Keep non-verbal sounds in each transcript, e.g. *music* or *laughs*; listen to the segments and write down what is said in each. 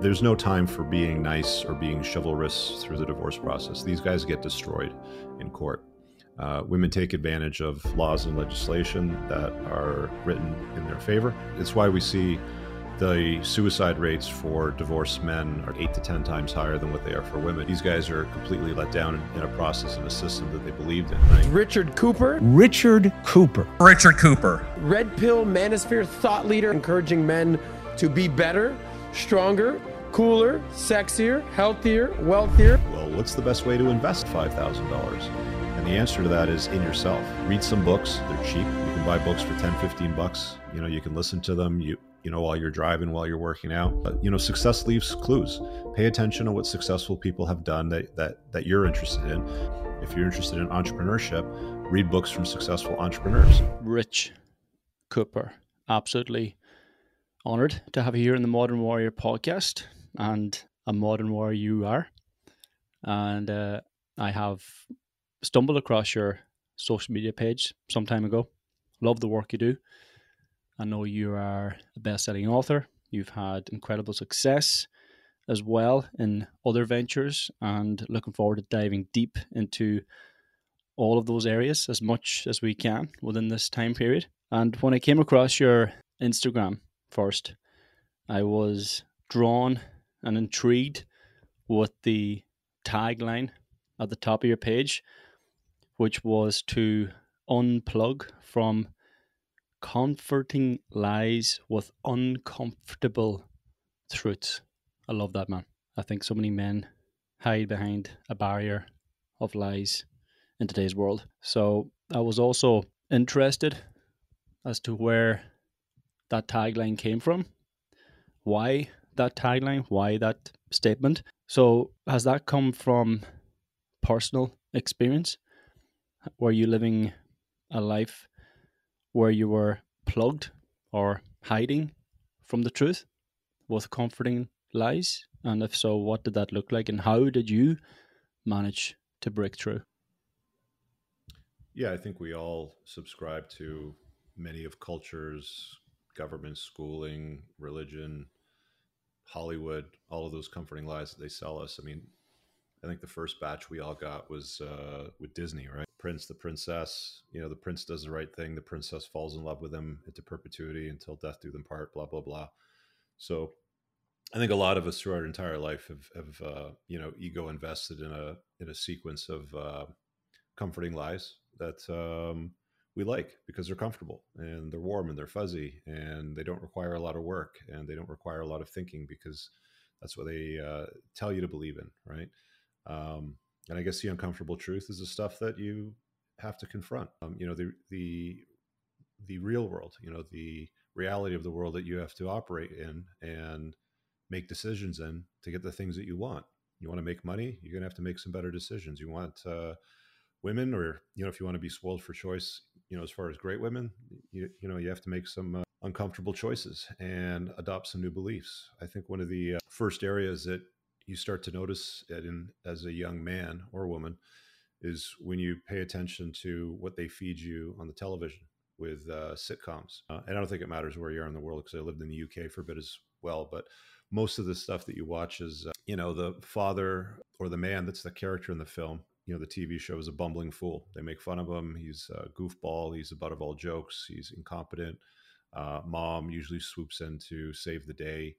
There's no time for being nice or being chivalrous through the divorce process. These guys get destroyed in court. Uh, women take advantage of laws and legislation that are written in their favor. It's why we see the suicide rates for divorced men are eight to 10 times higher than what they are for women. These guys are completely let down in, in a process and a system that they believed in. Right? Richard Cooper. Richard Cooper. Richard Cooper. Red pill manosphere thought leader encouraging men to be better, stronger, cooler, sexier, healthier, wealthier. Well, what's the best way to invest $5,000? And the answer to that is in yourself. Read some books. They're cheap. You can buy books for 10, 15 bucks. You know, you can listen to them. You you know, while you're driving, while you're working out. But you know, success leaves clues. Pay attention to what successful people have done that that that you're interested in. If you're interested in entrepreneurship, read books from successful entrepreneurs. Rich Cooper, absolutely honored to have you here in the Modern Warrior podcast, and a modern warrior you are. And uh, I have stumbled across your social media page some time ago. Love the work you do I know you are a best selling author. You've had incredible success as well in other ventures, and looking forward to diving deep into all of those areas as much as we can within this time period. And when I came across your Instagram first, I was drawn and intrigued with the tagline at the top of your page, which was to unplug from comforting lies with uncomfortable truths. I love that, man. I think so many men hide behind a barrier of lies in today's world. So I was also interested as to where that tagline came from, why that tagline, why that statement. So has that come from personal experience? Were you living a life where you were plugged or hiding from the truth with comforting lies? And if so, what did that look like? And how did you manage to break through? Yeah, I think we all subscribe to many of culture's government schooling, religion, Hollywood, all of those comforting lies that they sell us. I mean, I think the first batch we all got was uh, with Disney, right? Prince, the princess. You know, the prince does the right thing. The princess falls in love with him into perpetuity until death do them part. Blah blah blah. So, I think a lot of us through our entire life have, have uh, you know, ego invested in a in a sequence of uh, comforting lies that um, we like because they're comfortable and they're warm and they're fuzzy and they don't require a lot of work and they don't require a lot of thinking because that's what they uh, tell you to believe in, right? Um, and I guess the uncomfortable truth is the stuff that you have to confront. Um, you know, the the the real world. You know, the reality of the world that you have to operate in and make decisions in to get the things that you want. You want to make money, you're going to have to make some better decisions. You want uh, women, or you know, if you want to be spoiled for choice, you know, as far as great women, you you know, you have to make some uh, uncomfortable choices and adopt some new beliefs. I think one of the uh, first areas that you start to notice it in as a young man or woman is when you pay attention to what they feed you on the television with uh, sitcoms. Uh, and I don't think it matters where you are in the world because I lived in the UK for a bit as well. But most of the stuff that you watch is, uh, you know, the father or the man that's the character in the film. You know, the TV show is a bumbling fool. They make fun of him. He's a goofball. He's the butt of all jokes. He's incompetent. Uh, mom usually swoops in to save the day.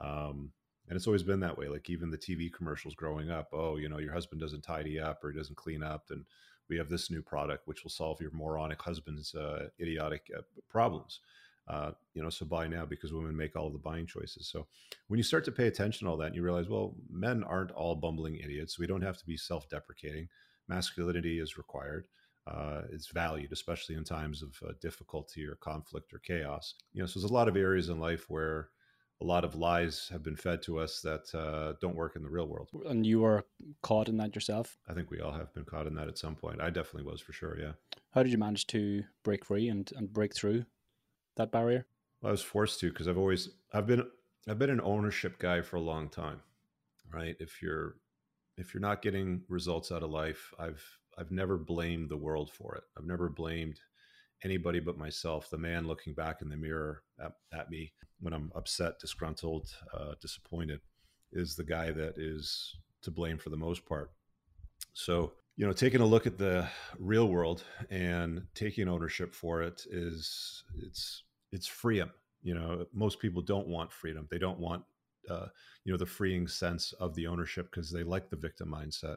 Um, and it's always been that way like even the tv commercials growing up oh you know your husband doesn't tidy up or he doesn't clean up and we have this new product which will solve your moronic husband's uh, idiotic uh, problems uh, you know so buy now because women make all the buying choices so when you start to pay attention to all that and you realize well men aren't all bumbling idiots we don't have to be self-deprecating masculinity is required uh, it's valued, especially in times of uh, difficulty or conflict or chaos. You know, so there's a lot of areas in life where a lot of lies have been fed to us that uh, don't work in the real world. And you were caught in that yourself? I think we all have been caught in that at some point. I definitely was for sure, yeah. How did you manage to break free and, and break through that barrier? I was forced to because I've always I've been I've been an ownership guy for a long time. Right? If you're if you're not getting results out of life, I've I've never blamed the world for it. I've never blamed anybody but myself, the man looking back in the mirror at, at me when I'm upset, disgruntled, uh, disappointed. is the guy that is to blame for the most part. So, you know, taking a look at the real world and taking ownership for it is it's it's freedom. You know, most people don't want freedom. They don't want uh, you know the freeing sense of the ownership because they like the victim mindset.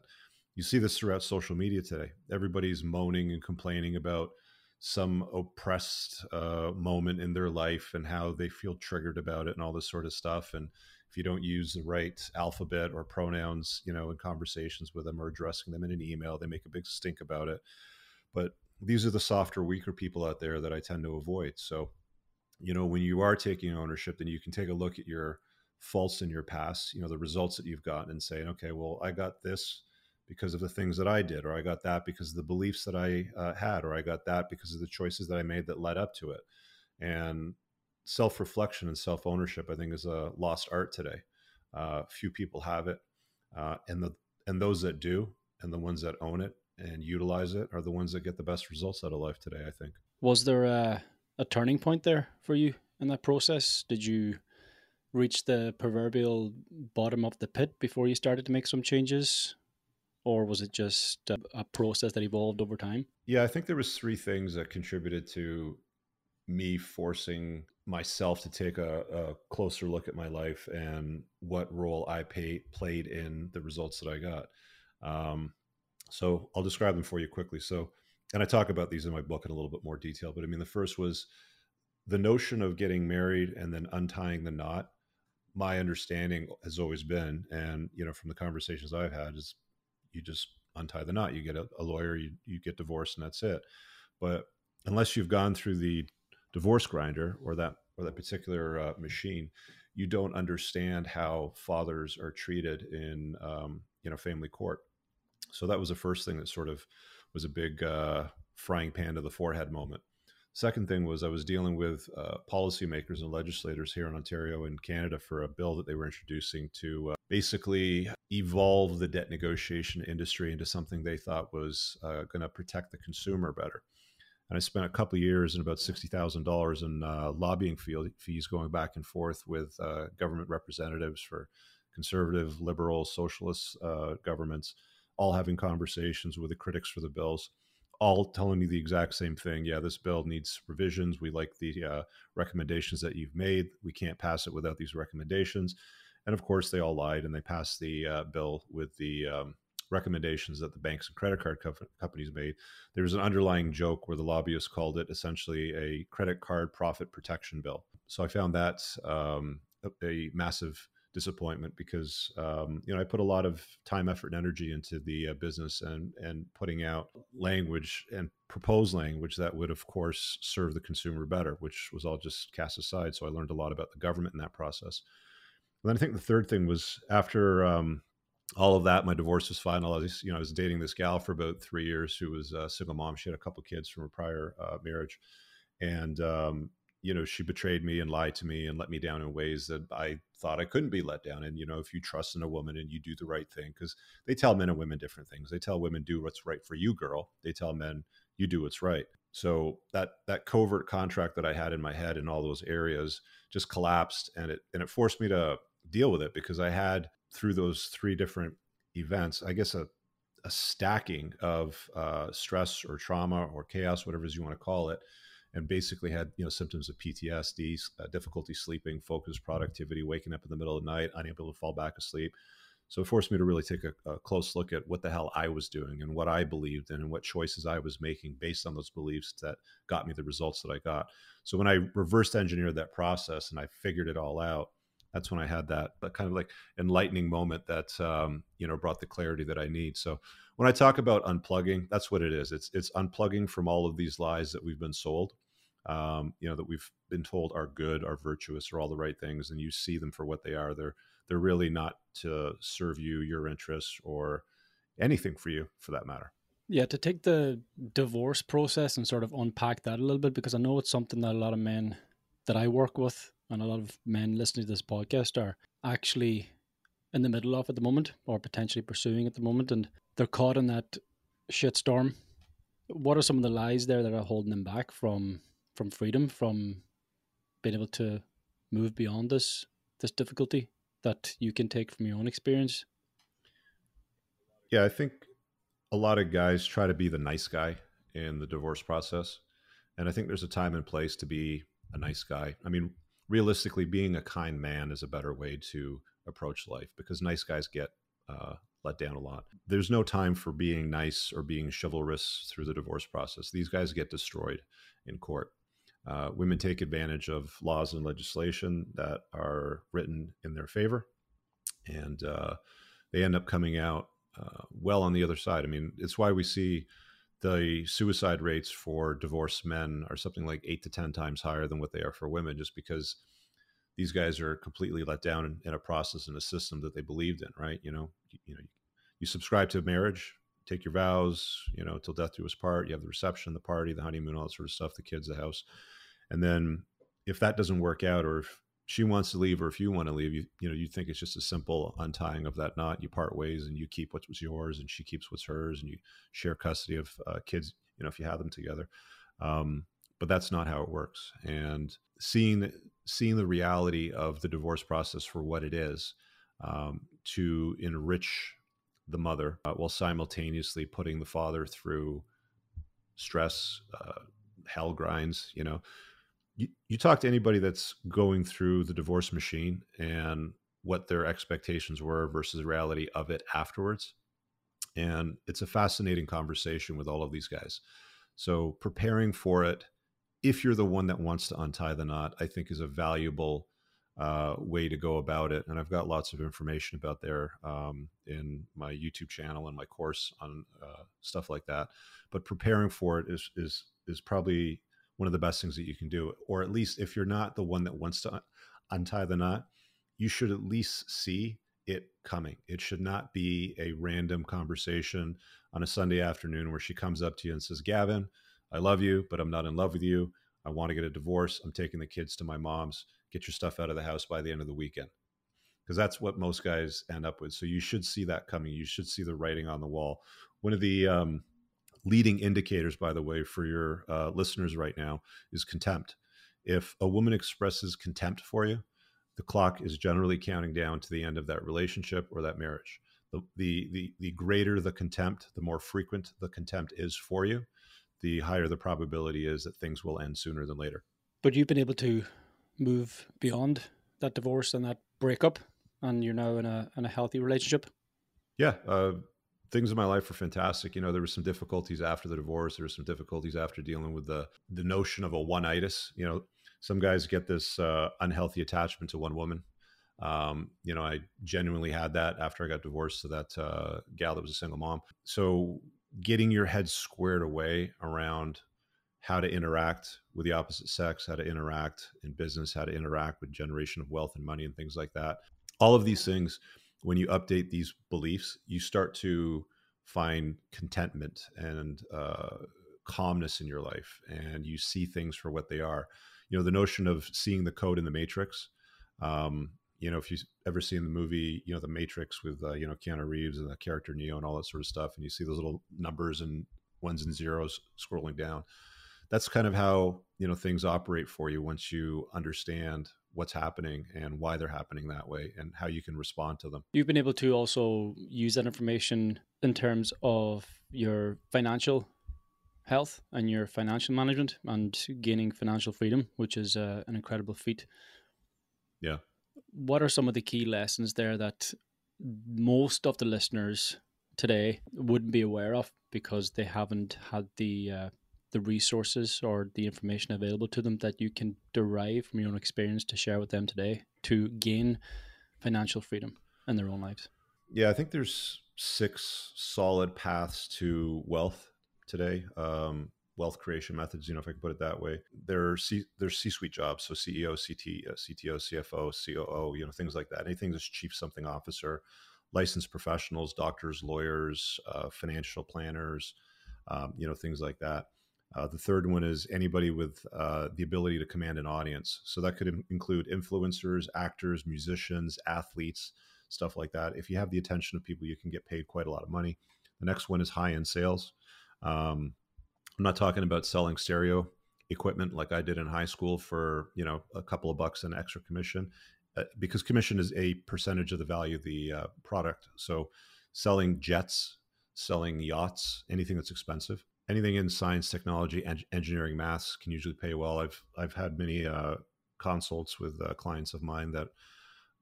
You see this throughout social media today. Everybody's moaning and complaining about some oppressed uh, moment in their life and how they feel triggered about it and all this sort of stuff. And if you don't use the right alphabet or pronouns, you know, in conversations with them or addressing them in an email, they make a big stink about it. But these are the softer, weaker people out there that I tend to avoid. So, you know, when you are taking ownership, then you can take a look at your faults in your past, you know, the results that you've gotten and saying, okay, well, I got this because of the things that I did, or I got that because of the beliefs that I uh, had, or I got that because of the choices that I made that led up to it. And self reflection and self ownership, I think, is a lost art today. Uh, few people have it, uh, and the and those that do, and the ones that own it and utilize it, are the ones that get the best results out of life today. I think. Was there a, a turning point there for you in that process? Did you reach the proverbial bottom of the pit before you started to make some changes? or was it just a, a, process that evolved over time yeah i think there was three things that contributed to me forcing myself to take a, a closer look at my life and what role i pay, played in the results that i got um, so i'll describe them for you quickly so and i talk about these in my book in a little bit more detail but i mean the first was the notion of getting married and then untying the knot my understanding has always been and you know from the conversations i've had is you just untie the knot. You get a, a lawyer, you, you get divorced, and that's it. But unless you've gone through the divorce grinder or that or that particular uh, machine, you don't understand how fathers are treated in um, you know family court. So that was the first thing that sort of was a big uh, frying pan to the forehead moment. Second thing was I was dealing with uh, policymakers and legislators here in Ontario and Canada for a bill that they were introducing to uh, basically evolve the debt negotiation industry into something they thought was uh, going to protect the consumer better. And I spent a couple years and about sixty thousand dollars in uh, lobbying fees going back and forth with uh, government representatives for conservative, liberal, socialist uh, governments, all having conversations with the critics for the bills all telling me the exact same thing. Yeah, this bill needs revisions. We like the uh, recommendations that you've made. We can't pass it without these recommendations. And of course, they all lied and they passed the uh, bill with the um, recommendations that the banks and credit card co- companies made. There was an underlying joke where the lobbyists called it essentially a credit card profit protection bill. So I found that um, a massive disappointment because um, you know I put a lot of time, effort, and energy into the uh, business and and putting out language and proposed language that would, of course, serve the consumer better, which was all just cast aside. So I learned a lot about the government in that process. And then I think the third thing was after um, all of that, my divorce was final. I was, you know, I was dating this gal for about three years who was a single mom. She had a couple kids from a prior uh, marriage, and um, you know, she betrayed me and lied to me and let me down in ways that I thought I couldn't be let down. And, you know, if you trust in a woman and you do the right thing, because they tell men and women different things. They tell women, do what's right for you, girl. They tell men, you do what's right. So that that covert contract that I had in my head in all those areas just collapsed and it and it forced me to deal with it because I had through those three different events, I guess a a stacking of uh, stress or trauma or chaos, whatever it is you want to call it, and basically had you know symptoms of PTSD, uh, difficulty sleeping, focus, productivity, waking up in the middle of the night, unable to fall back asleep. So it forced me to really take a, a, close look at what the hell I was doing and what I believed in and what choices I was making based on those beliefs that got me the results that I got. So when I reversed engineered that process and I figured it all out, that's when I had that, that kind of like enlightening moment that um, you know brought the clarity that I need. So when I talk about unplugging, that's what it is. It's it's unplugging from all of these lies that we've been sold, um, you know, that we've been told are good, are virtuous, are all the right things, and you see them for what they are. They're they're really not to serve you, your interests, or anything for you, for that matter. Yeah, to take the divorce process and sort of unpack that a little bit, because I know it's something that a lot of men that I work with and a lot of men listening to this podcast are actually in the middle of at the moment or potentially pursuing at the moment and they're caught in that shitstorm what are some of the lies there that are holding them back from from freedom from being able to move beyond this this difficulty that you can take from your own experience? Yeah, I think a lot of guys try to be the nice guy in the divorce process. And I think there's a time and place to be a nice guy. I mean, realistically, being a kind man is a better way to approach life because nice guys get uh, let down a lot. There's no time for being nice or being chivalrous through the divorce process. These guys get destroyed in court. Uh, women take advantage of laws and legislation that are written in their favor, and uh, they end up coming out uh, well on the other side. I mean, it's why we see the suicide rates for divorced men are something like eight to 10 times higher than what they are for women, just because these guys are completely let down in, in a process and a system that they believed in, right? You know, you, you know, you subscribe to marriage, take your vows, you know, till death do us part. You have the reception, the party, the honeymoon, all that sort of stuff, the kids, the house. And then if that doesn't work out or if she wants to leave or if you want to leave, you you know, you think it's just a simple untying of that knot. You part ways and you keep what was yours and she keeps what's hers and you share custody of uh, kids, you know, if you have them together. Um, but that's not how it works. And seeing seeing the reality of the divorce process for what it is um, to enrich the mother uh, while simultaneously putting the father through stress, uh, hell grinds, you know, you, you talk to anybody that's going through the divorce machine and what their expectations were versus reality of it afterwards. And it's a fascinating conversation with all of these guys. So preparing for it, if you're the one that wants to untie the knot, I think is a valuable uh, way to go about it. And I've got lots of information about there um, in my YouTube channel and my course on uh, stuff like that. But preparing for it is is is probably one of the best things that you can do. Or at least if you're not the one that wants to untie the knot, you should at least see it coming. It should not be a random conversation on a Sunday afternoon where she comes up to you and says, Gavin, I love you, but I'm not in love with you. I want to get a divorce. I'm taking the kids to my mom's. Get your stuff out of the house by the end of the weekend. Because that's what most guys end up with. So you should see that coming. You should see the writing on the wall. One of the um, leading indicators, by the way, for your uh, listeners right now is contempt. If a woman expresses contempt for you, the clock is generally counting down to the end of that relationship or that marriage. The, the, the, the greater the contempt, the more frequent the contempt is for you, the higher the probability is that things will end sooner than later. But you've been able to move beyond that divorce and that breakup, and you're now in a in a healthy relationship. Yeah, uh, things in my life were fantastic. You know, there were some difficulties after the divorce. There were some difficulties after dealing with the the notion of a one-itis. You know, some guys get this uh, unhealthy attachment to one woman. Um, you know, I genuinely had that after I got divorced to that uh, gal that was a single mom. So getting your head squared away around how to interact with the opposite sex, how to interact in business, how to interact with generation of wealth and money and things like that. All of these things when you update these beliefs, you start to find contentment and uh, calmness in your life, and you see things for what they are. You know, the notion of seeing the code in the matrix. Um, you know, if you've ever seen the movie, you know, The Matrix with, uh, you know, Keanu Reeves and the character Neo and all that sort of stuff, and you see those little numbers and ones and zeros scrolling down. That's kind of how, you know, things operate for you once you understand what's happening and why they're happening that way and how you can respond to them. You've been able to also use that information in terms of your financial health and your financial management and gaining financial freedom, which is uh, an incredible feat. Yeah. What are some of the key lessons there that most of the listeners today wouldn't be aware of because they haven't had the uh, the resources or the information available to them that you can derive from your own experience to share with them today to gain financial freedom in their own lives? Yeah, I think there's six solid paths to wealth today. Um, wealth creation methods, you know, if I can put it that way. There are C, there's C-suite jobs, so CEO, CT, uh, CTO, CFO, COO, you know, things like that. Anything that's chief something officer, licensed professionals, doctors, lawyers, uh, financial planners, um, you know, things like that. Uh, the third one is anybody with uh, the ability to command an audience. So that could Im- include influencers, actors, musicians, athletes, stuff like that. If you have the attention of people, you can get paid quite a lot of money. The next one is high end sales. Um, I'm not talking about selling stereo equipment like I did in high school for you know a couple of bucks an extra commission. uh, because commission is a percentage of the value of the uh, product. So selling jets, selling yachts, anything that's expensive, anything in science, technology, and engineering, maths can usually pay well. I've I've had many uh, consults with uh, clients of mine that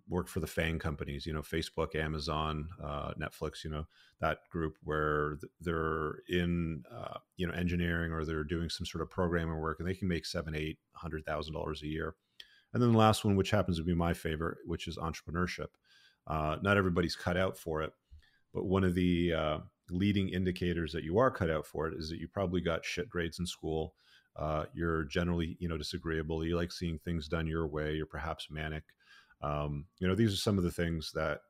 work for the FANG companies, you know, Facebook, Amazon, uh, Netflix, you know, that group where they're in, uh, you know, engineering or they're doing some sort of programming work and they can make seven, eight, hundred thousand dollars a year. And then the last one, which happens to be my favorite, which is entrepreneurship. Uh, not everybody's cut out for it, but one of the uh, leading indicators that you are cut out for it is that you probably got shit grades in school. Uh, you're generally, you know, disagreeable. You like seeing things done your way. You're perhaps manic. Um, you know, these are some of the things that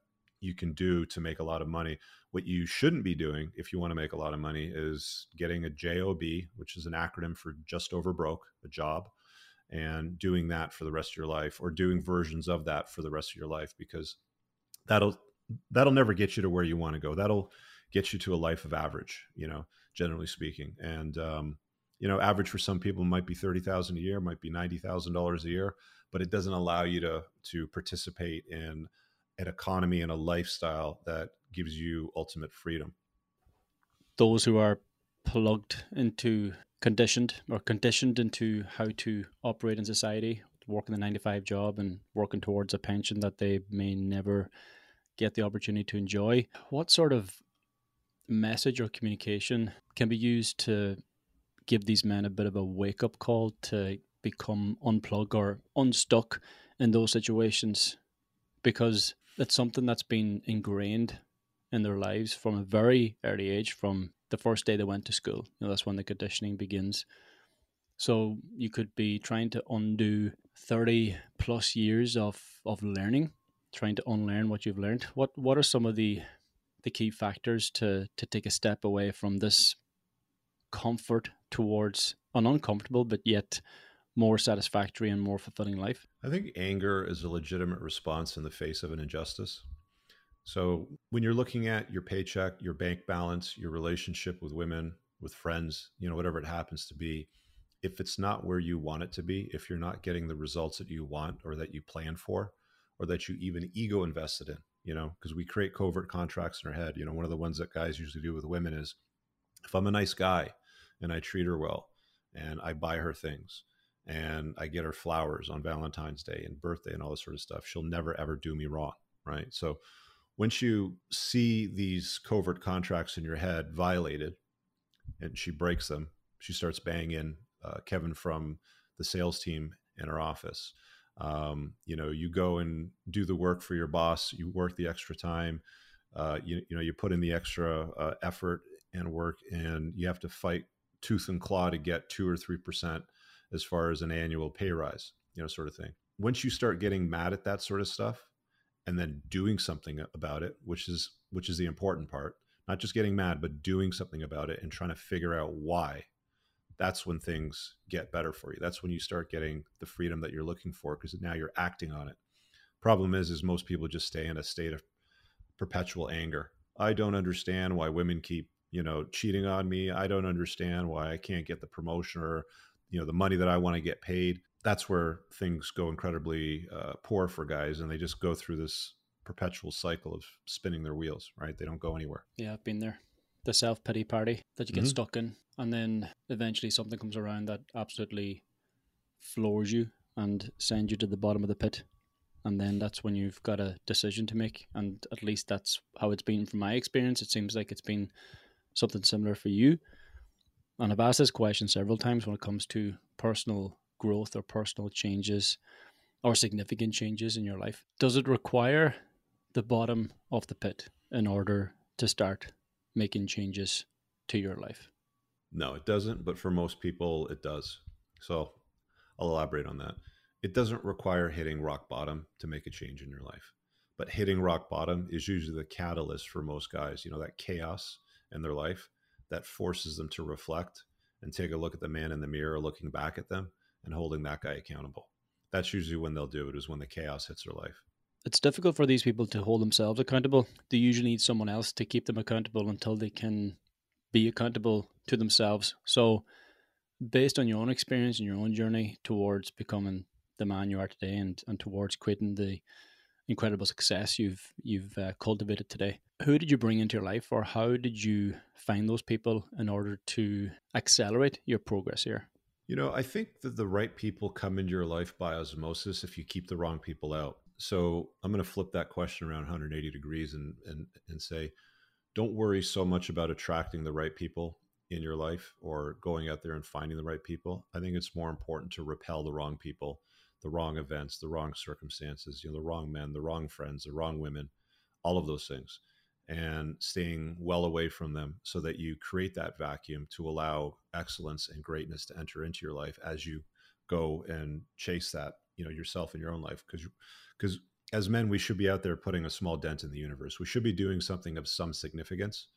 you can do to make a lot of money. What you shouldn't be doing if you want to make a lot of money is getting a JOB, which is an acronym for just over broke, a job, and doing that for the rest of your life or doing versions of that for the rest of your life because that'll that'll never get you to where you want to go. That'll get you to a life of average, you know, generally speaking. And um, you know, average for some people might be thirty thousand a year, might be ninety thousand dollars a year, but it doesn't allow you to to participate in an economy and a lifestyle that gives you ultimate freedom. Those who are plugged into conditioned or conditioned into how to operate in society, working the nine to five job and working towards a pension that they may never get the opportunity to enjoy. What sort of message or communication can be used to give these men a bit of a wake up call to become unplugged or unstuck in those situations? Because it's something that's been ingrained in their lives from a very early age, from the first day they went to school. You know, that's when the conditioning begins. So you could be trying to undo 30 plus years of, of learning, trying to unlearn what you've learned. What what are some of the the key factors to to take a step away from this comfort towards an uncomfortable but yet more satisfactory and more fulfilling life? I think anger is a legitimate response in the face of an injustice. So when you're looking at your paycheck, your bank balance, your relationship with women, with friends, you know, whatever it happens to be, if it's not where you want it to be, if you're not getting the results that you want or that you plan for, or that you even ego invested in, you know, because we create covert contracts in our head. You know, one of the ones that guys usually do with women is if I'm a nice guy and I treat her well and I buy her things and I get her flowers on Valentine's Day and birthday and all this sort of stuff, she'll never ever do me wrong. Right. So once you see these covert contracts in your head violated and she breaks them, she starts banging uh, Kevin from the sales team in her office. Um, you know, you go and do the work for your boss, you work the extra time, uh, you, you know, you put in the extra uh, effort and work, and you have to fight tooth and claw to get two or 3% as far as an annual pay rise, you know, sort of thing. Once you start getting mad at that sort of stuff, and then doing something about it, which is which is the important part. Not just getting mad, but doing something about it and trying to figure out why. That's when things get better for you. That's when you start getting the freedom that you're looking for because now you're acting on it. Problem is, is most people just stay in a state of perpetual anger. I don't understand why women keep, you know, cheating on me. I don't understand why I can't get the promotion or, you know, the money that I want to get paid that's where things go incredibly uh, poor for guys and they just go through this perpetual cycle of spinning their wheels right they don't go anywhere yeah i've been there the self-pity party that you get mm-hmm. stuck in and then eventually something comes around that absolutely floors you and sends you to the bottom of the pit. And then that's when you've got a decision to make and at least that's how it's been from my experience. It seems like it's been something similar for you. And i've asked this question several times when it comes to personal growth or personal changes or significant changes in your life, does it require the bottom of the pit in order to start making changes to your life? No, it doesn't. But for most people, it does. So I'll elaborate on that. It doesn't require hitting rock bottom to make a change in your life. But hitting rock bottom is usually the catalyst for most guys, you know, that chaos in their life that forces them to reflect and take a look at the man in the mirror looking back at them and holding that guy accountable. That's usually when they'll do it, is when the chaos hits their life. It's difficult for these people to hold themselves accountable. They usually need someone else to keep them accountable until they can be accountable to themselves. So, based on your own experience and your own journey towards becoming the man you are today and, and towards creating the incredible success you've you've uh, cultivated today. Who did you bring into your life, or how did you find those people in order to accelerate your progress here? You know, I think that the right people come into your life by osmosis if you keep the wrong people out. So I'm going to flip that question around 180 degrees and and and say, don't worry so much about attracting the right people in your life or going out there and finding the right people. I think it's more important to repel the wrong people the wrong events, the wrong circumstances, you know, the wrong men, the wrong friends, the wrong women, all of those things, and staying well away from them so that you create that vacuum to allow excellence and greatness to enter into your life as you go and chase that, you know, yourself in your own life. Because, because as men, we should be out there putting a small dent in the universe. We should be doing something of some significance.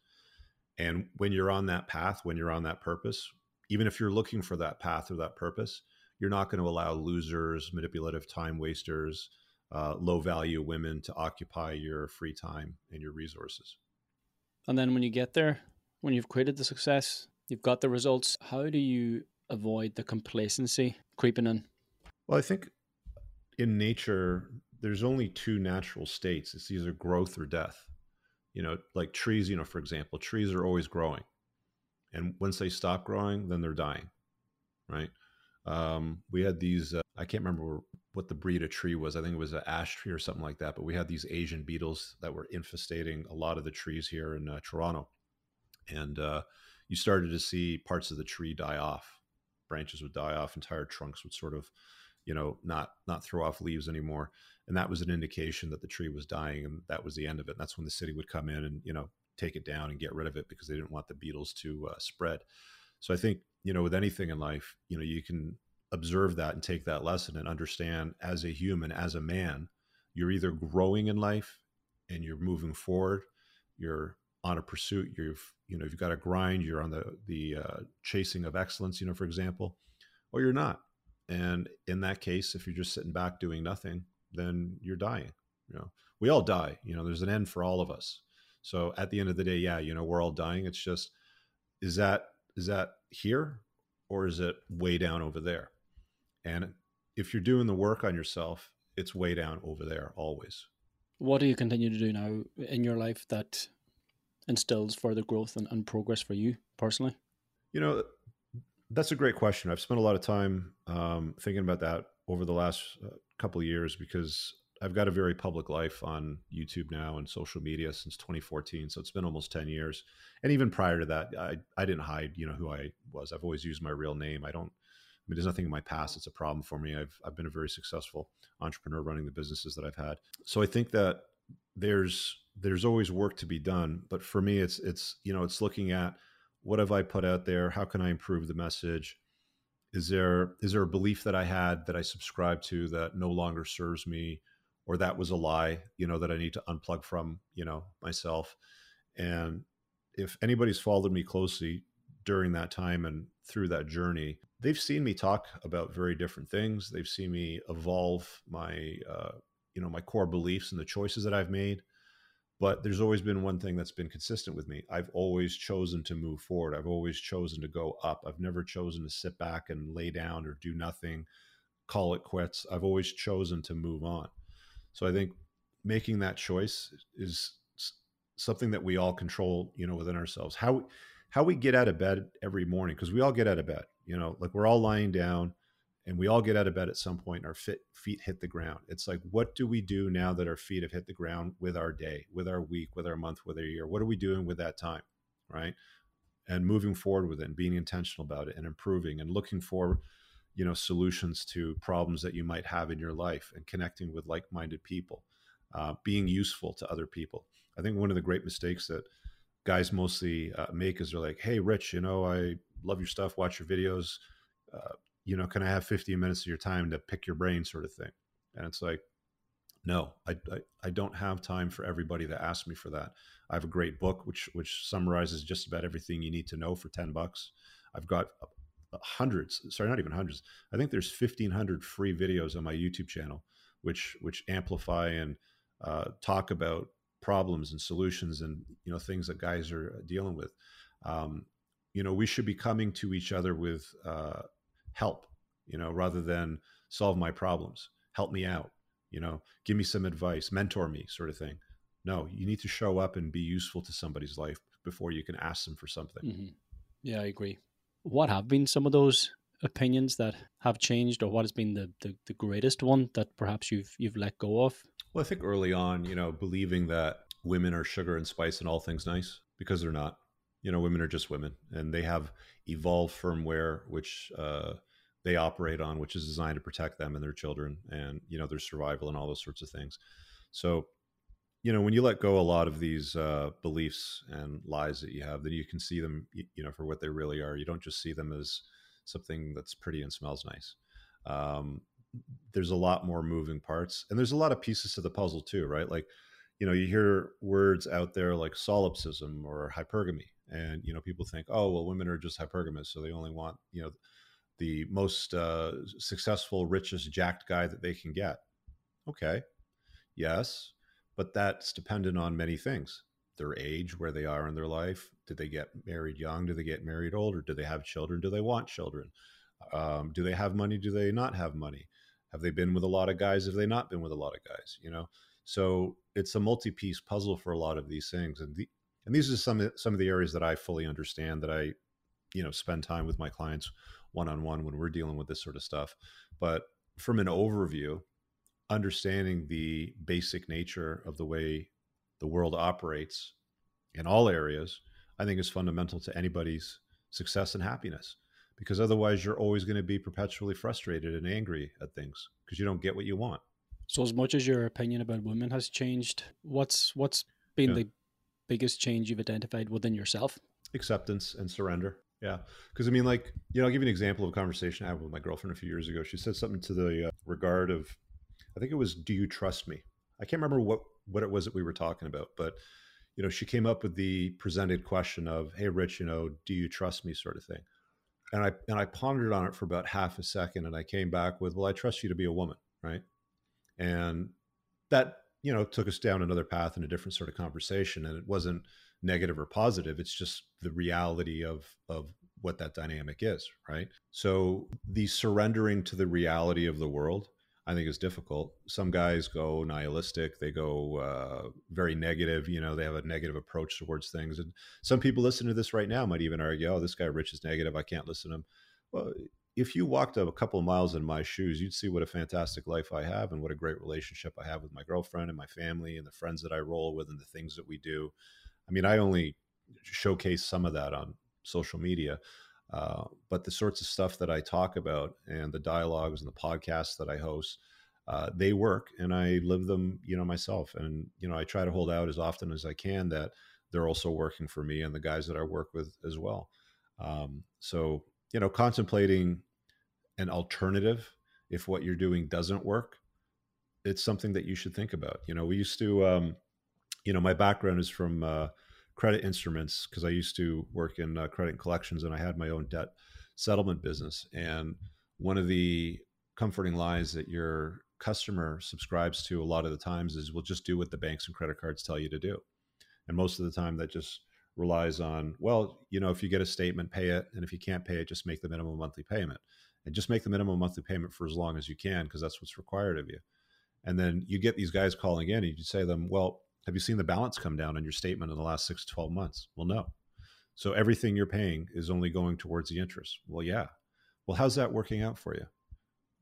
And when you're on that path, when you're on that purpose, even if you're looking for that path or that purpose, you're not going to allow losers, manipulative time wasters, uh, low value women to occupy your free time and your resources. And then when you get there, when you've created the success, you've got the results, how do you avoid the complacency creeping in? Well, I think in nature, there's only two natural states it's either growth or death. You know, like trees, you know, for example, trees are always growing. And once they stop growing, then they're dying, right? Um, we had these, uh, I can't remember what the breed of tree was. I think it was an ash tree or something like that. But we had these Asian beetles that were infestating a lot of the trees here in uh, Toronto. And uh, you started to see parts of the tree die off. Branches would die off, entire trunks would sort of, you know, not not throw off leaves anymore. And that was an indication that the tree was dying, and that was the end of it. And that's when the city would come in and you know take it down and get rid of it because they didn't want the beetles to uh, spread. So I think you know with anything in life you know you can observe that and take that lesson and understand as a human as a man you're either growing in life and you're moving forward you're on a pursuit you've you know you've got to grind you're on the the uh, chasing of excellence you know for example or you're not and in that case if you're just sitting back doing nothing then you're dying you know we all die you know there's an end for all of us so at the end of the day yeah you know we're all dying it's just is that is that here or is it way down over there? And if you're doing the work on yourself, it's way down over there always. What do you continue to do now in your life that instills further growth and, and progress for you personally? You know, that's a great question. I've spent a lot of time um, thinking about that over the last uh, couple of years because I've got a very public life on YouTube now and social media since 2014. So it's been almost 10 years. And even prior to that, I, I didn't hide, you know, who I was. I've always used my real name. I don't, I mean, there's nothing in my past that's a problem for me. I've, I've been a very successful entrepreneur running the businesses that I've had. So I think that there's, there's always work to be done. But for me, it's, it's, you know, it's looking at what have I put out there? How can I improve the message? Is there, is there a belief that I had that I subscribe to that no longer serves me? or that was a lie, you know, that I need to unplug from, you know, myself. And if anybody's followed me closely during that time and through that journey, they've seen me talk about very different things. They've seen me evolve my, uh, you know, my core beliefs and the choices that I've made. But there's always been one thing that's been consistent with me. I've always chosen to move forward. I've always chosen to go up. I've never chosen to sit back and lay down or do nothing, call it quits. I've always chosen to move on. So I think making that choice is something that we all control, you know, within ourselves. How how we get out of bed every morning because we all get out of bed, you know, like we're all lying down and we all get out of bed at some point and our fit, feet hit the ground. It's like what do we do now that our feet have hit the ground with our day, with our week, with our month, with our year? What are we doing with that time, right? And moving forward with it and being intentional about it and improving and looking for you know solutions to problems that you might have in your life and connecting with like-minded people uh, being useful to other people i think one of the great mistakes that guys mostly uh, make is they're like hey rich you know i love your stuff watch your videos uh, you know can i have 15 minutes of your time to pick your brain sort of thing? And it's like no I, I, I don't have time for everybody that asks me for that. I have a great book which which summarizes just about everything you need to know for 10 bucks. I've got hundreds sorry not even hundreds. I think there's 1500 free videos on my youtube channel which which amplify and uh, talk about problems and solutions and you know things that guys are dealing with. Um, you know we should be coming to each other with uh, help you know rather than solve my problems, help me out, you know, give me some advice, mentor me, sort of thing. No, you need to show up and be useful to somebody's life before you can ask them for something. Mm-hmm. Yeah, I agree. What have been some of those opinions that have changed, or what has been the, the, the greatest one that perhaps you've you've let go of? Well, I think early on, you know, believing that women are sugar and spice and all things nice because they're not. You know, women are just women, and they have evolved firmware which uh, they operate on, which is designed to protect them and their children, and you know their survival and all those sorts of things. So, you know, when you let go a lot of these uh, beliefs and lies that you have, then you can see them, you know, for what they really are. You don't just see them as something that's pretty and smells nice. Um, there's a lot more moving parts, and there's a lot of pieces to the puzzle too, right? Like, you know, you hear words out there like solipsism or hypergamy, and you know, people think, oh, well, women are just hypergamous, so they only want, you know, the most uh, successful, richest, jacked guy that they can get. Okay, yes, but that's dependent on many things their age, where they are in their life. Did they get married young? Do they get married old? Or do they have children? Do they want children? Um, do they have money? Do they not have money? Have they been with a lot of guys? Have they not been with a lot of guys? You know, so it's a multi-piece puzzle for a lot of these things, and the, and these are some some of the areas that I fully understand that I, you know, spend time with my clients one on one when we're dealing with this sort of stuff. But from an overview, understanding the basic nature of the way the world operates in all areas, I think is fundamental to anybody's success and happiness. Because otherwise, you're always going to be perpetually frustrated and angry at things because you don't get what you want. So, as much as your opinion about women has changed, what's what's been yeah. the biggest change you've identified within yourself? Acceptance and surrender. Yeah, because I mean, like you know, I'll give you an example of a conversation I had with my girlfriend a few years ago. She said something to the uh, regard of, I think it was, "Do you trust me?" I can't remember what what it was that we were talking about, but you know, she came up with the presented question of, "Hey, Rich, you know, do you trust me?" sort of thing. And I and I pondered on it for about half a second, and I came back with, "Well, I trust you to be a woman, right?" And that you know took us down another path in a different sort of conversation, and it wasn't negative or positive. It's just the reality of of what that dynamic is, right? So the surrendering to the reality of the world I think is difficult. Some guys go nihilistic, they go uh, very negative. You know, they have a negative approach towards things. And some people listening to this right now might even argue, "Oh, this guy Rich is negative. I can't listen to him." Well, if you walked a couple of miles in my shoes, you'd see what a fantastic life I have and what a great relationship I have with my girlfriend and my family and the friends that I roll with and the things that we do. I mean, I only showcase some of that on social media. Uh, but the sorts of stuff that I talk about and the dialogues and the podcasts that I host, uh, they work and I live them, you know, myself. And, you know, I try to hold out as often as I can that they're also working for me and the guys that I work with as well. Um, so, you know, contemplating an alternative if what you're doing doesn't work, it's something that you should think about. You know, we used to, um, you know, my background is from, uh, credit instruments because I used to work in uh, credit collections and I had my own debt settlement business. And one of the comforting lies that your customer subscribes to a lot of the times is we'll just do what the banks and credit cards tell you to do. And most of the time that just relies on, well, you know, if you get a statement, pay it. And if you can't pay it, just make the minimum monthly payment. And just make the minimum monthly payment for as long as you can because that's what's required of you. And then you get these guys calling in and you say to them, well, have you seen the balance come down on your statement in the last six to 12 months? Well, no. So everything you're paying is only going towards the interest. Well, yeah. Well, how's that working out for you?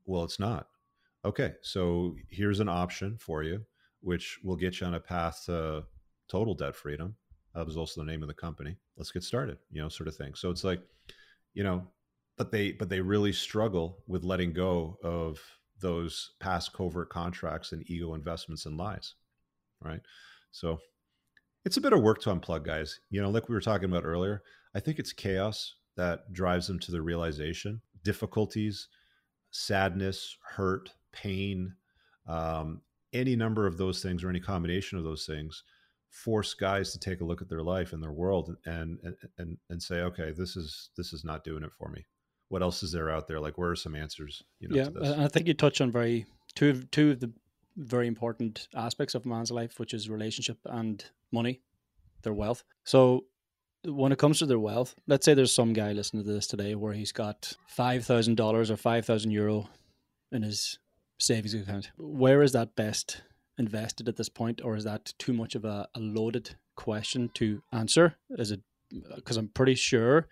Well, it's not. Okay. So here's an option for you, which will get you on a path to total debt freedom. That was also the name of the company. Let's get started, you know, sort of thing. So it's like, you know, but they but they really struggle with letting go of those past covert contracts and ego investments and lies right so it's a bit of work to unplug, guys. You know, like we were talking about earlier, I think it's chaos that drives them to the realization, difficulties, sadness, hurt, pain, um, any number of those things or any combination of those things force guys to take a look at their life and their world and and and, and say okay this is this is not doing it for me what else is there out there like where are some answers you know yeah i think you touch on very two of two of the very important aspects of a man's life, which is relationship and money, their wealth. So when it comes to their wealth, let's say there's some guy listening to this today where he's got five thousand dollars or five thousand euro in his savings account. Where is that best invested at this point, or is that too much of a, a loaded question to answer? Is it uh, because I'm pretty sure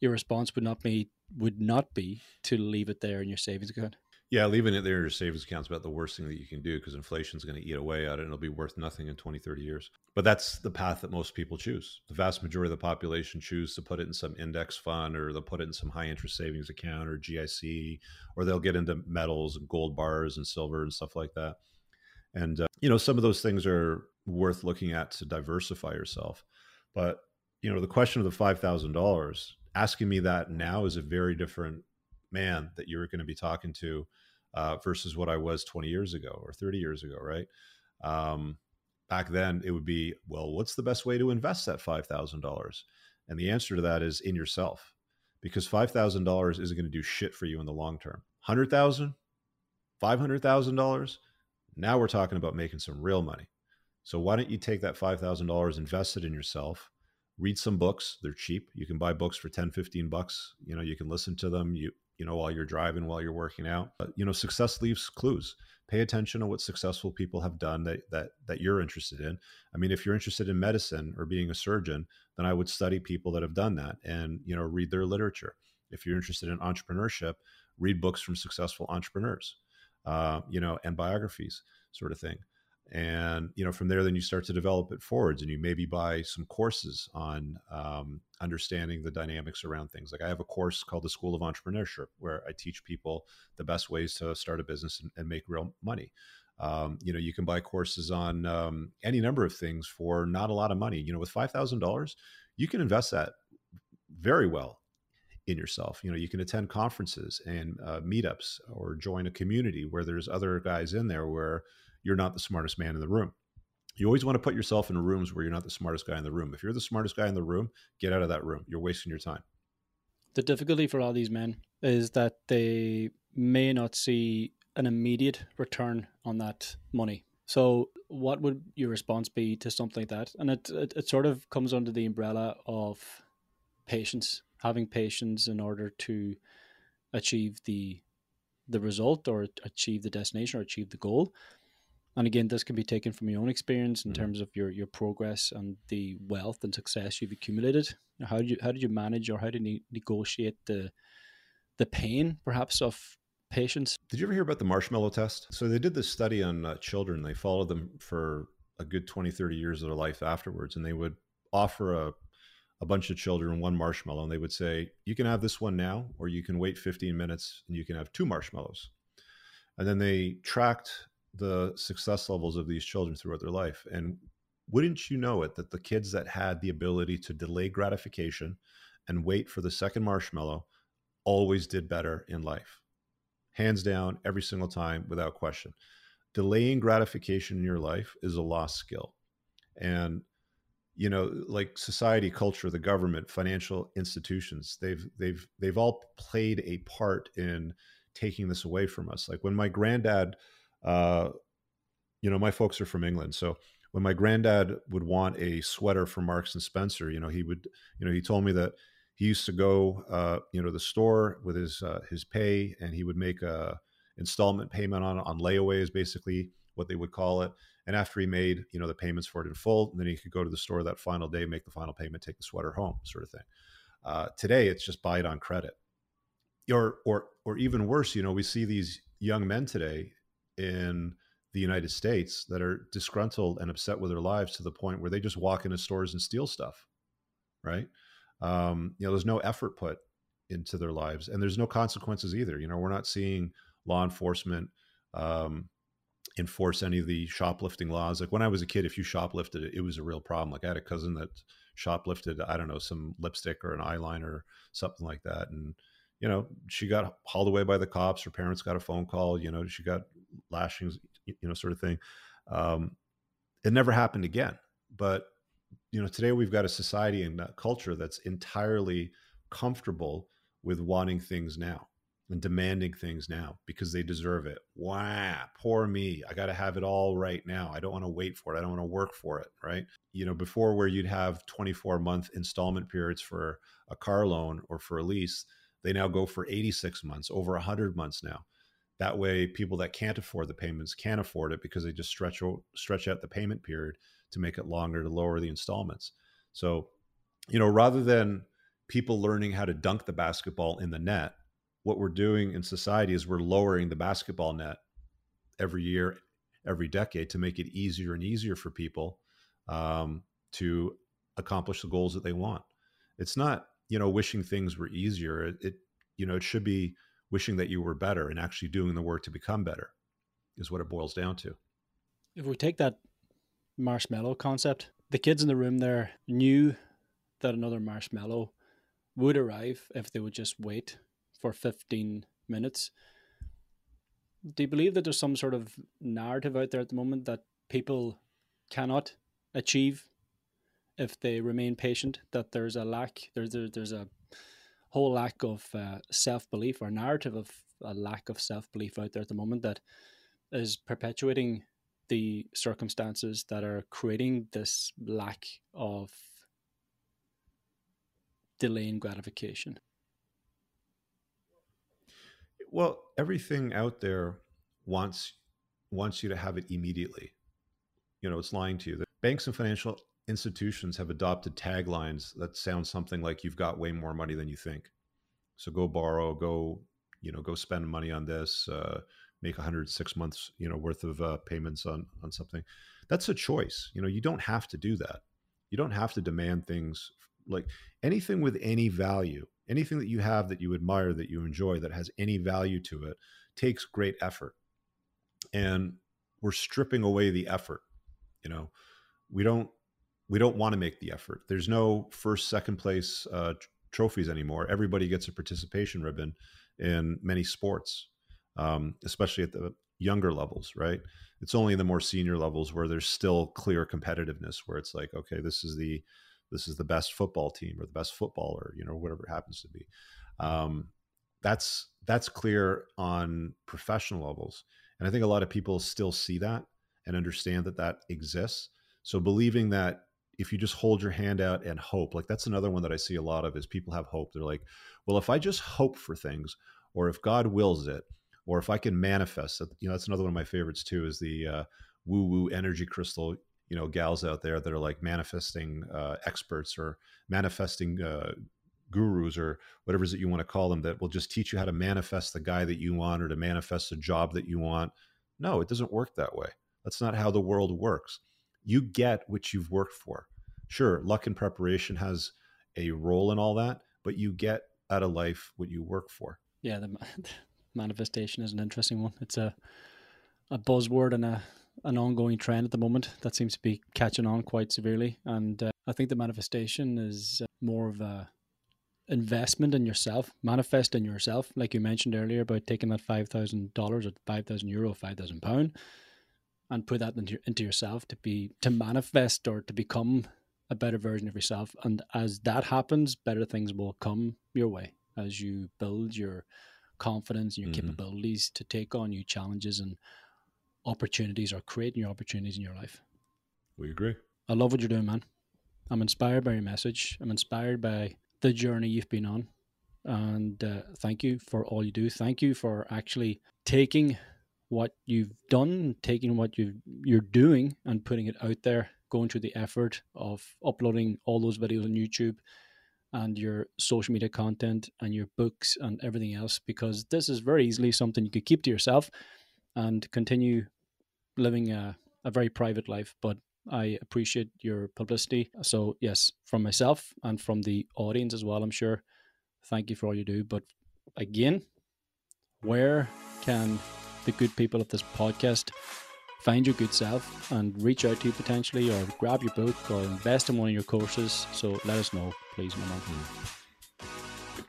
your response would not be would not be to leave it there in your savings account. Yeah, leaving it there in your savings account is about the worst thing that you can do because inflation is going to eat away at it and it'll be worth nothing in 20, 30 years. But that's the path that most people choose. The vast majority of the population choose to put it in some index fund or they'll put it in some high interest savings account or GIC, or they'll get into metals and gold bars and silver and stuff like that. And, uh, you know, some of those things are worth looking at to diversify yourself. But, you know, the question of the $5,000, asking me that now is a very different man that you're going to be talking to uh, versus what I was 20 years ago or 30 years ago, right? Um, back then, it would be, well, what's the best way to invest that $5,000? And the answer to that is in yourself, because $5,000 isn't going to do shit for you in the long term. $100,000, $500,000, now we're talking about making some real money. So why don't you take that $5,000, invest it in yourself, read some books. They're cheap. You can buy books for 10, 15 bucks. You know, you can listen to them. You you know, while you're driving, while you're working out. But, you know, success leaves clues. Pay attention to what successful people have done that that that you're interested in. I mean, if you're interested in medicine or being a surgeon, then I would study people that have done that and, you know, read their literature. If you're interested in entrepreneurship, read books from successful entrepreneurs, uh, you know, and biographies, sort of thing. And you know from there then you start to develop it forwards and you maybe buy some courses on um, understanding the dynamics around things. Like i have a course called the school of entrepreneurship where i teach people the best ways to start a business and, and make real money. Um, you know you can buy courses on um, any number of things for not a lot of money. You know with $5000 you can invest that very well in yourself you know you can attend conferences and uh, meetups or join a community where there's other guys in there where you're not the smartest man in the room. You always want to put yourself in rooms where you're not the smartest guy in the room. If you're the smartest guy in the room, get out of that room. You're wasting your time. The difficulty for all these men is that they may not see an immediate return on that money. So, what would your response be to something like that? And it, it, it sort of comes under the umbrella of patience, having patience in order to achieve the the result or achieve the destination or achieve the goal. And again, this can be taken from your own experience in mm-hmm. terms of your, your progress and the wealth and success you've accumulated. How did you how did you manage or how did you negotiate the the pain perhaps of patience? Did you ever hear about the marshmallow test? So they did this study on uh, children. They followed them for a good 20, 30 years of their life afterwards, and they would offer a a bunch of children one marshmallow and they would say, You can have this one now, or you can wait 15 minutes and you can have two marshmallows. And then they tracked the success levels of these children throughout their life. And wouldn't you know it that the kids that had the ability to delay gratification and wait for the second marshmallow always did better in life? Hands down, every single time, without question. Delaying gratification in your life is a lost skill. And you know like society culture the government financial institutions they've they've they've all played a part in taking this away from us. Like when my granddad uh, you know, my folks are from England, so when my granddad would want a sweater from Marks and Spencer, you know, he would, you know, he told me that he used to go, uh, you know, the store with his uh, his pay, and he would make a installment payment on on layaway is basically what they would call it. And after he made, you know, the payments for it in full, then he could go to the store that final day, make the final payment, take the sweater home, sort of thing. Uh, today, it's just buy it on credit, or or or even worse, you know, we see these young men today in the United States that are disgruntled and upset with their lives to the point where they just walk into stores and steal stuff, right? Um, you know, there's no effort put into their lives, and there's no consequences either. You know, we're not seeing law enforcement um, enforce any of the shoplifting laws. Like when I was a kid, if you shoplifted, it, was a real problem. Like I had a cousin that shoplifted, I don't know, some lipstick or an eyeliner or something like that, and you know, she got hauled away by the cops. Her parents got a phone call. You know, she got lashings, you know, sort of thing. Um, it never happened again. But you know, today we've got a society and a culture that's entirely comfortable with wanting things now and demanding things now because they deserve it. Wow, poor me. I got to have it all right now. I don't want to wait for it. I don't want to work for it, right? You know, before where you'd have 24 month installment periods for a car loan or for a lease, they now go for 86 months, over 100 months now. That way, people that can't afford the payments can't afford it because they just stretch stretch out the payment period to make it longer to lower the installments. So, you know, rather than people learning how to dunk the basketball in the net, what we're doing in society is we're lowering the basketball net every year, every decade to make it easier and easier for people um, to accomplish the goals that they want. It's not, you know, wishing things were easier. It, it, you know, it should be wishing that you were better and actually doing the work to become better is what it boils down to. If we take that marshmallow concept, the kids in the room there knew that another marshmallow would arrive if they would just wait for 15 minutes. Do you believe that there's some sort of narrative out there at the moment that people cannot achieve if they remain patient? That there's a lack, there's there, there's a whole lack of uh, self belief or narrative of a lack of self belief out there at the moment that is perpetuating the circumstances that are creating this lack of delaying gratification? Well, everything out there wants wants you to have it immediately. You know, it's lying to you. The banks and financial institutions have adopted taglines that sound something like you've got way more money than you think. So go borrow, go, you know, go spend money on this, uh, make 106 months, you know, worth of uh, payments on on something. That's a choice. You know, you don't have to do that. You don't have to demand things like anything with any value, anything that you have that you admire, that you enjoy, that has any value to it, takes great effort. And we're stripping away the effort. You know, we don't we don't want to make the effort. There's no first, second place uh, trophies anymore. Everybody gets a participation ribbon in many sports, um, especially at the younger levels, right? It's only in the more senior levels where there's still clear competitiveness, where it's like, okay, this is the this is the best football team or the best footballer, you know, whatever it happens to be. Um, that's that's clear on professional levels, and I think a lot of people still see that and understand that that exists. So believing that if you just hold your hand out and hope, like that's another one that I see a lot of is people have hope. They're like, well, if I just hope for things, or if God wills it, or if I can manifest it, you know, that's another one of my favorites too. Is the uh, woo woo energy crystal you know gals out there that are like manifesting uh, experts or manifesting uh, gurus or whatever it is that you want to call them that will just teach you how to manifest the guy that you want or to manifest the job that you want. No it doesn't work that way. That's not how the world works. You get what you've worked for. Sure luck and preparation has a role in all that but you get out of life what you work for. Yeah the *laughs* manifestation is an interesting one. It's a a buzzword and a an ongoing trend at the moment that seems to be catching on quite severely. And uh, I think the manifestation is uh, more of a investment in yourself, manifest in yourself, like you mentioned earlier about taking that five thousand dollars or five thousand euro, five thousand pound, and put that into into yourself to be to manifest or to become a better version of yourself. And as that happens, better things will come your way as you build your confidence and your mm-hmm. capabilities to take on new challenges and opportunities or creating new opportunities in your life. We agree. I love what you're doing, man. I'm inspired by your message. I'm inspired by the journey you've been on. And uh, thank you for all you do. Thank you for actually taking what you've done, taking what you you're doing, and putting it out there. Going through the effort of uploading all those videos on YouTube and your social media content and your books and everything else, because this is very easily something you could keep to yourself and continue living a, a very private life, but I appreciate your publicity. So, yes, from myself and from the audience as well, I'm sure. Thank you for all you do. But again, where can the good people of this podcast find your good self and reach out to you potentially, or grab your book, or invest in one of your courses? So, let us know, please, my man. Hmm.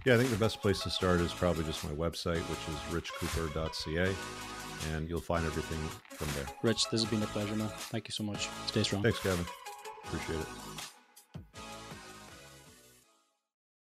Yeah, I think the best place to start is probably just my website, which is richcooper.ca and you'll find everything from there. Rich, this has been a pleasure, man. Thank you so much. Stay strong. Thanks, Kevin. Appreciate it.